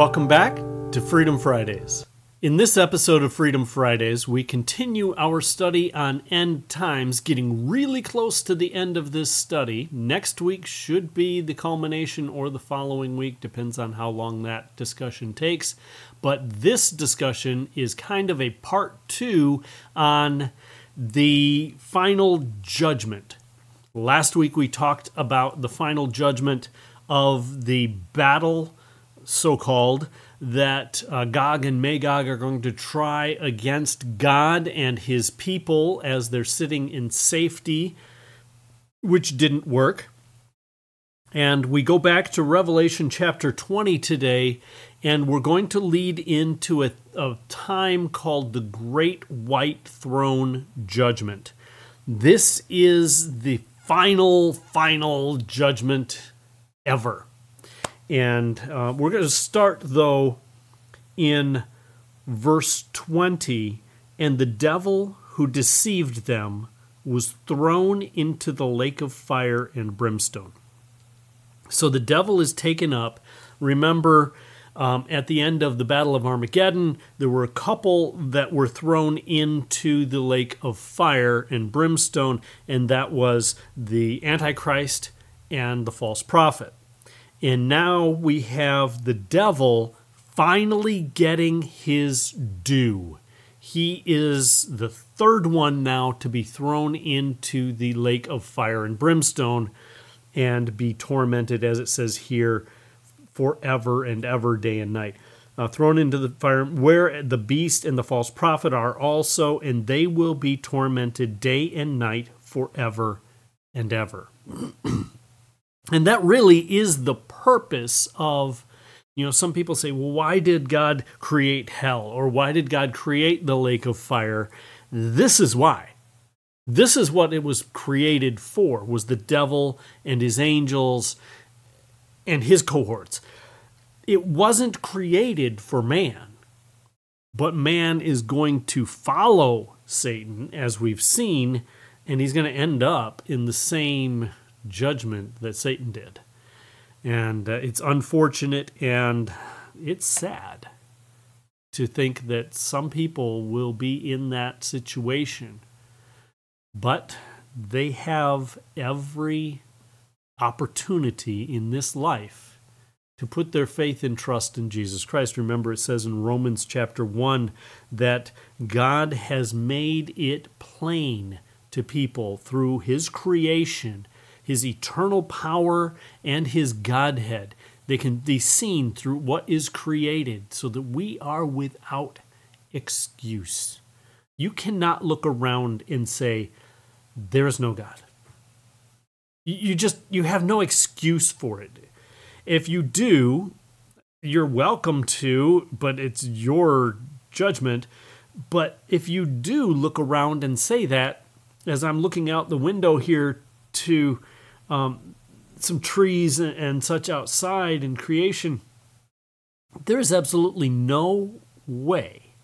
Welcome back to Freedom Fridays. In this episode of Freedom Fridays, we continue our study on end times, getting really close to the end of this study. Next week should be the culmination, or the following week, depends on how long that discussion takes. But this discussion is kind of a part two on the final judgment. Last week we talked about the final judgment of the battle so called, that uh, Gog and Magog are going to try against God and his people as they're sitting in safety, which didn't work. And we go back to Revelation chapter 20 today, and we're going to lead into a, a time called the Great White Throne Judgment. This is the final, final judgment ever. And uh, we're going to start, though, in verse 20. And the devil who deceived them was thrown into the lake of fire and brimstone. So the devil is taken up. Remember, um, at the end of the Battle of Armageddon, there were a couple that were thrown into the lake of fire and brimstone, and that was the Antichrist and the false prophet. And now we have the devil finally getting his due. He is the third one now to be thrown into the lake of fire and brimstone and be tormented, as it says here, forever and ever, day and night. Uh, thrown into the fire, where the beast and the false prophet are also, and they will be tormented day and night forever and ever. And that really is the purpose of, you know, some people say, well, why did God create hell? Or why did God create the lake of fire? This is why. This is what it was created for, was the devil and his angels and his cohorts. It wasn't created for man, but man is going to follow Satan, as we've seen, and he's going to end up in the same judgment that Satan did. And uh, it's unfortunate and it's sad to think that some people will be in that situation. But they have every opportunity in this life to put their faith and trust in Jesus Christ. Remember, it says in Romans chapter 1 that God has made it plain to people through his creation his eternal power, and his Godhead. They can be seen through what is created so that we are without excuse. You cannot look around and say, There is no God. You just you have no excuse for it. If you do, you're welcome to, but it's your judgment. But if you do look around and say that, as I'm looking out the window here to um, some trees and, and such outside in creation, there is absolutely no way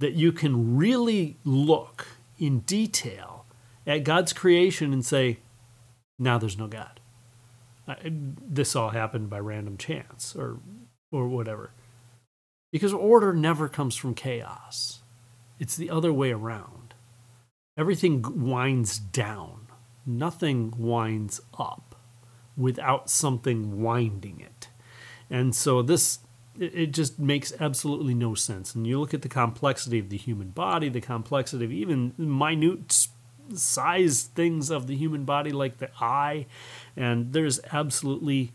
that you can really look in detail at God's creation and say, now there's no God. This all happened by random chance or, or whatever. Because order never comes from chaos, it's the other way around. Everything winds down nothing winds up without something winding it. And so this it just makes absolutely no sense. And you look at the complexity of the human body, the complexity of even minute sized things of the human body like the eye, and there's absolutely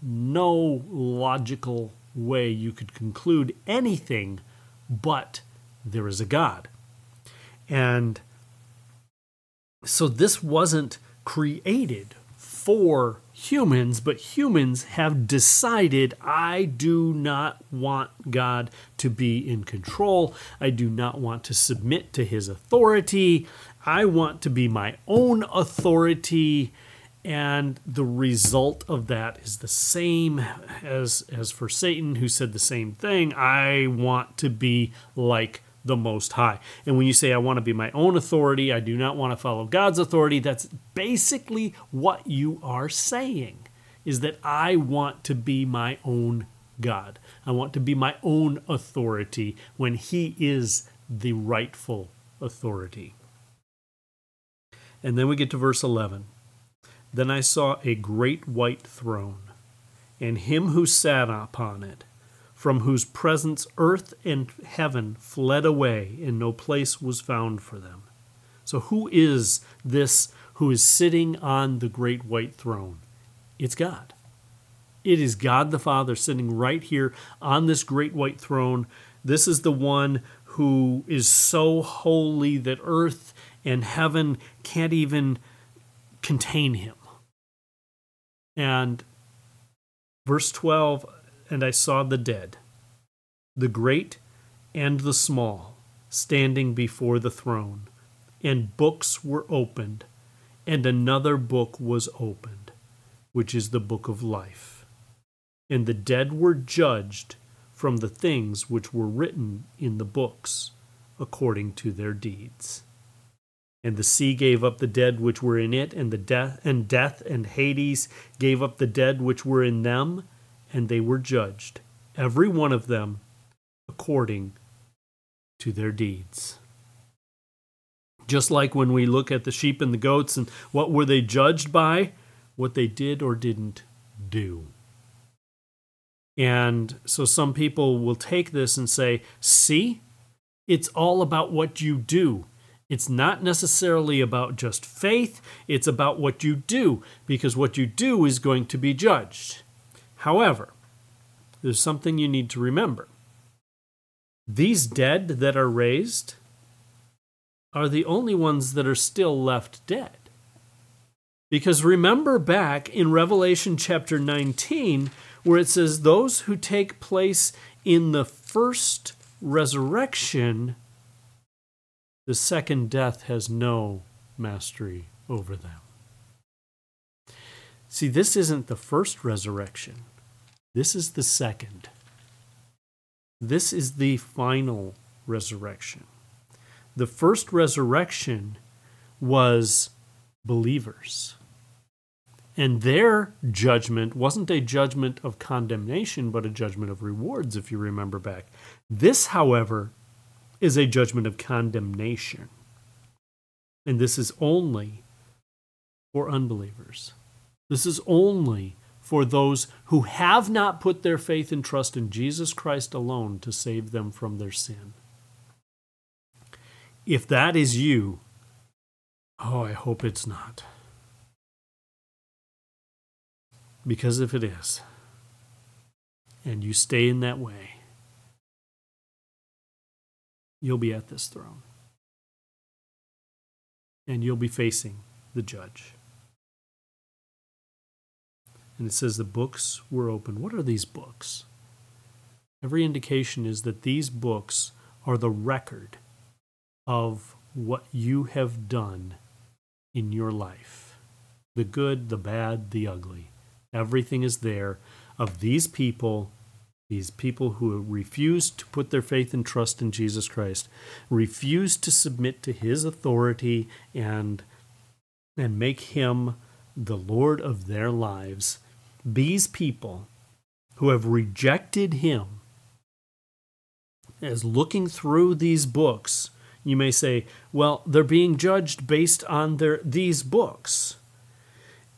no logical way you could conclude anything but there is a God. And so this wasn't created for humans, but humans have decided I do not want God to be in control. I do not want to submit to his authority. I want to be my own authority. And the result of that is the same as, as for Satan, who said the same thing. I want to be like the Most High. And when you say, I want to be my own authority, I do not want to follow God's authority, that's basically what you are saying, is that I want to be my own God. I want to be my own authority when He is the rightful authority. And then we get to verse 11. Then I saw a great white throne, and him who sat upon it, from whose presence earth and heaven fled away, and no place was found for them. So, who is this who is sitting on the great white throne? It's God. It is God the Father sitting right here on this great white throne. This is the one who is so holy that earth and heaven can't even contain him. And verse 12 And I saw the dead, the great and the small, standing before the throne, and books were opened, and another book was opened, which is the book of life. And the dead were judged from the things which were written in the books, according to their deeds. And the sea gave up the dead which were in it, and the death and death and Hades gave up the dead which were in them, and they were judged, every one of them, according to their deeds. Just like when we look at the sheep and the goats and what were they judged by? What they did or didn't do. And so some people will take this and say, see, it's all about what you do. It's not necessarily about just faith, it's about what you do, because what you do is going to be judged. However, there's something you need to remember. These dead that are raised are the only ones that are still left dead. Because remember back in Revelation chapter 19, where it says, Those who take place in the first resurrection the second death has no mastery over them. See, this isn't the first resurrection, this is the second. This is the final resurrection. The first resurrection was believers. And their judgment wasn't a judgment of condemnation, but a judgment of rewards, if you remember back. This, however, is a judgment of condemnation. And this is only for unbelievers. This is only for those who have not put their faith and trust in Jesus Christ alone to save them from their sin. If that is you, oh, I hope it's not. Because if it is, and you stay in that way, you'll be at this throne. And you'll be facing the judge. And it says the books were open. What are these books? Every indication is that these books are the record of what you have done in your life the good, the bad, the ugly. Everything is there of these people these people who refuse to put their faith and trust in Jesus Christ, refuse to submit to his authority and and make him the Lord of their lives. These people who have rejected him as looking through these books, you may say, well, they're being judged based on their these books.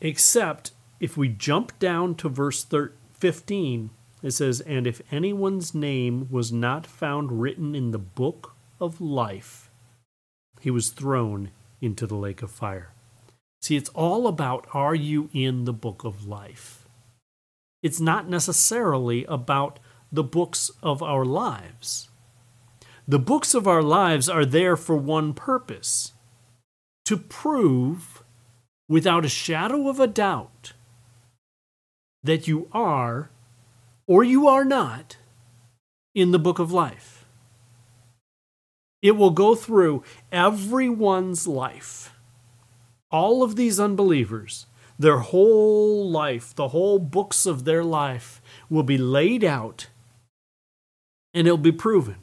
Except if we jump down to verse 15, it says, And if anyone's name was not found written in the book of life, he was thrown into the lake of fire. See, it's all about are you in the book of life? It's not necessarily about the books of our lives. The books of our lives are there for one purpose to prove, without a shadow of a doubt, that you are or you are not in the book of life. It will go through everyone's life. All of these unbelievers, their whole life, the whole books of their life will be laid out and it'll be proven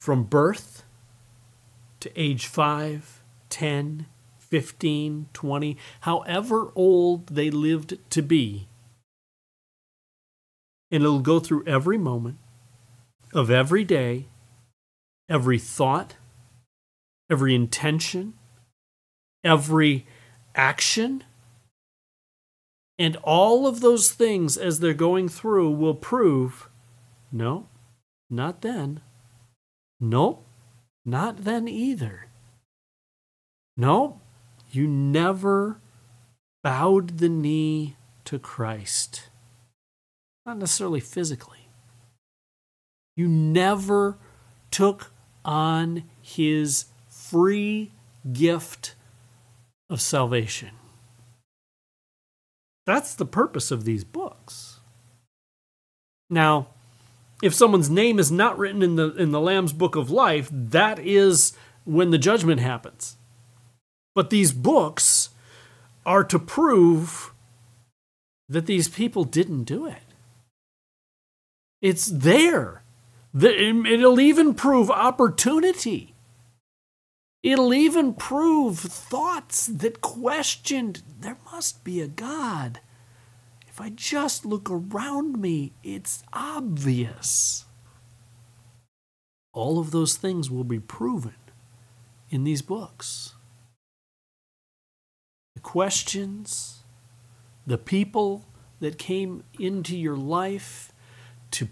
from birth to age 5, 10, 15, 20, however old they lived to be And it'll go through every moment of every day, every thought, every intention, every action. And all of those things, as they're going through, will prove no, not then. Nope, not then either. Nope, you never bowed the knee to Christ. Not necessarily physically. You never took on his free gift of salvation. That's the purpose of these books. Now, if someone's name is not written in the in the Lamb's book of life, that is when the judgment happens. But these books are to prove that these people didn't do it. It's there. It'll even prove opportunity. It'll even prove thoughts that questioned there must be a God. If I just look around me, it's obvious. All of those things will be proven in these books. The questions, the people that came into your life to,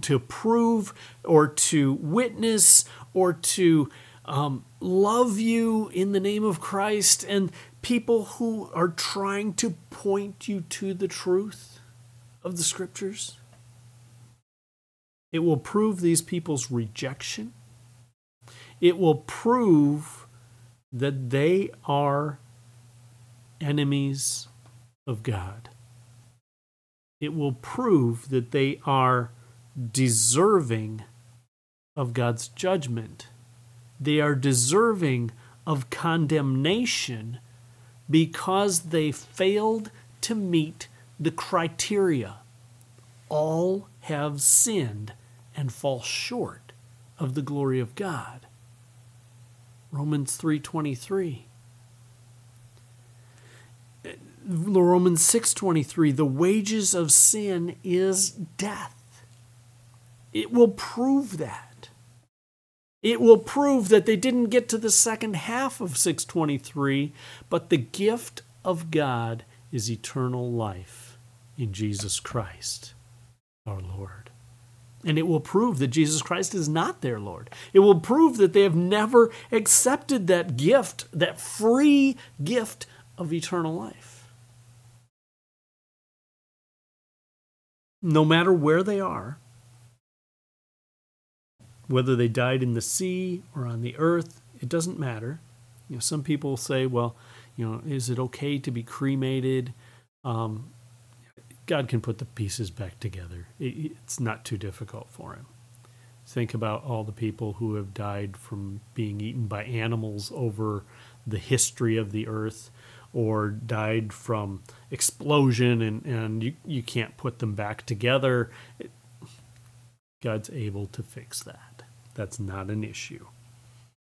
to prove or to witness or to um, love you in the name of Christ, and people who are trying to point you to the truth of the scriptures. It will prove these people's rejection. It will prove that they are enemies of God. It will prove that they are deserving of God's judgment they are deserving of condemnation because they failed to meet the criteria. All have sinned and fall short of the glory of God. Romans 3:23 Romans 6:23 the wages of sin is death. It will prove that. It will prove that they didn't get to the second half of 623, but the gift of God is eternal life in Jesus Christ, our Lord. And it will prove that Jesus Christ is not their Lord. It will prove that they have never accepted that gift, that free gift of eternal life. No matter where they are, whether they died in the sea or on the earth, it doesn't matter. You know, some people say, well, you know, is it okay to be cremated? Um, God can put the pieces back together. It, it's not too difficult for him. Think about all the people who have died from being eaten by animals over the history of the earth or died from explosion and, and you, you can't put them back together. It, God's able to fix that. That's not an issue.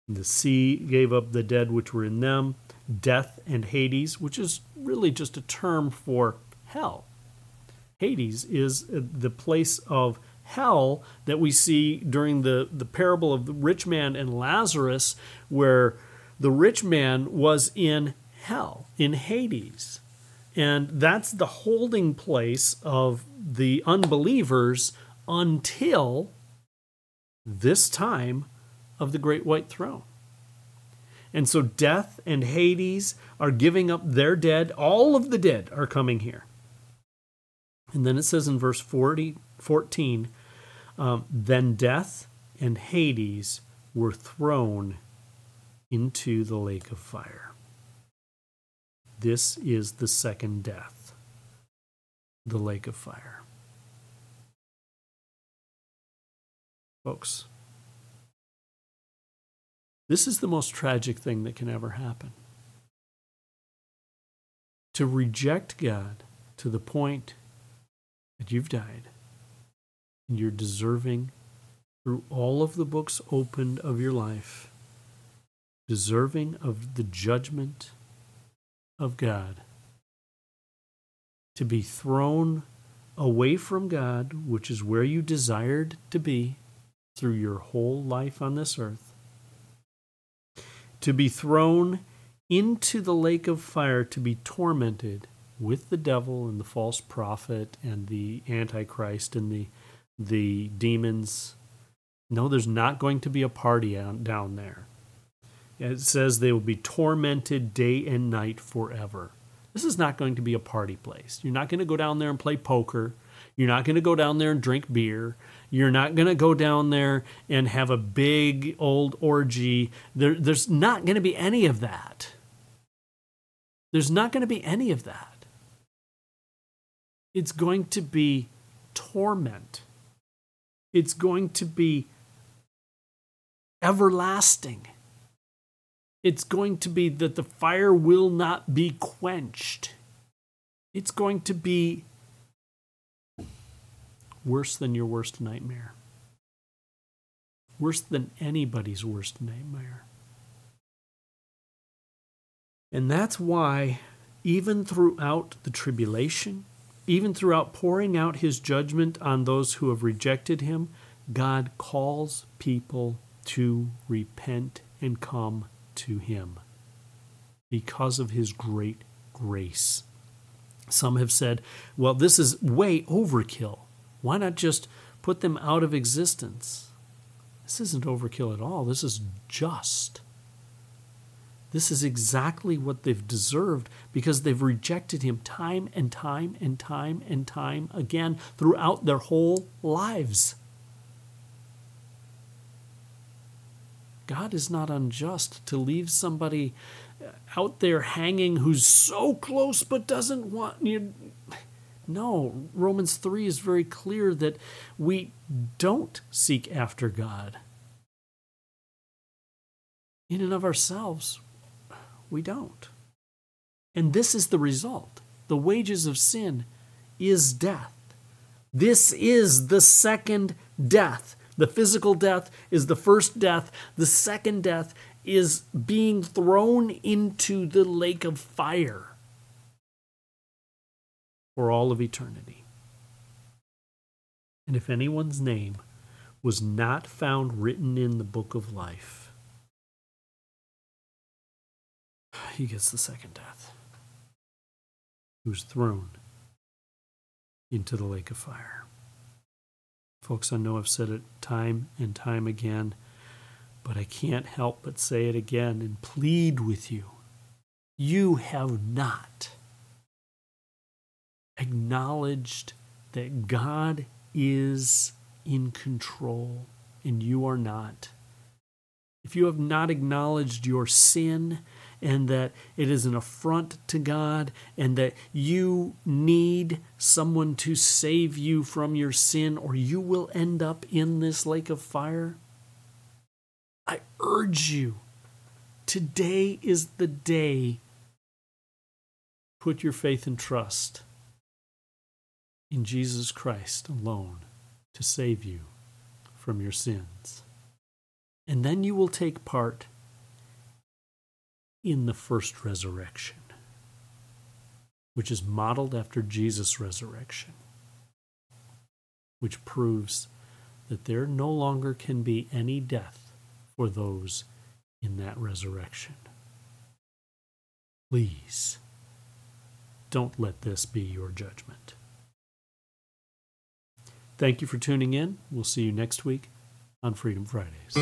The sea gave up the dead which were in them, death and Hades, which is really just a term for hell. Hades is uh, the place of hell that we see during the, the parable of the rich man and Lazarus, where the rich man was in hell, in Hades. And that's the holding place of the unbelievers until this time of the great white throne. And so death and Hades are giving up their dead. All of the dead are coming here. And then it says in verse 40, 14, um, then death and Hades were thrown into the lake of fire. This is the second death, the lake of fire. Folks, this is the most tragic thing that can ever happen. To reject God to the point that you've died and you're deserving through all of the books opened of your life, deserving of the judgment of God, to be thrown away from God, which is where you desired to be through your whole life on this earth, to be thrown into the lake of fire to be tormented with the devil and the false prophet and the antichrist and the the demons. No there's not going to be a party down there. It says they will be tormented day and night forever. This is not going to be a party place. You're not going to go down there and play poker. You're not going to go down there and drink beer you're not going to go down there and have a big old orgy. There, there's not going to be any of that. There's not going to be any of that. It's going to be torment. It's going to be everlasting. It's going to be that the fire will not be quenched. It's going to be worse than your worst nightmare, worse than anybody's worst nightmare. And that's why, even throughout the tribulation, even throughout pouring out his judgment on those who have rejected him, God calls people to repent and come to him because of his great grace. Some have said, well, this is way overkill. Why not just put them out of existence? This isn't overkill at all. This is just. This is exactly what they've deserved because they've rejected him time and time and time and time again throughout their whole lives. God is not unjust to leave somebody out there hanging who's so close but doesn't want you no, Romans 3 is very clear that we don't seek after God. In and of ourselves, we don't. And this is the result. The wages of sin is death. This is the second death. The physical death is the first death. The second death is being thrown into the lake of fire for all of eternity. And if anyone's name was not found written in the book of life, he gets the second death. He was thrown into the lake of fire. Folks, I know I've said it time and time again, but I can't help but say it again and plead with you. You have not acknowledged that God is in control and you are not, if you have not acknowledged your sin and that it is an affront to God and that you need someone to save you from your sin or you will end up in this lake of fire, I urge you, today is the day. Put your faith and trust in Jesus Christ alone to save you from your sins. And then you will take part in the first resurrection, which is modeled after Jesus' resurrection, which proves that there no longer can be any death for those in that resurrection. Please, don't let this be your judgment. Thank you for tuning in. We'll see you next week on Freedom Fridays.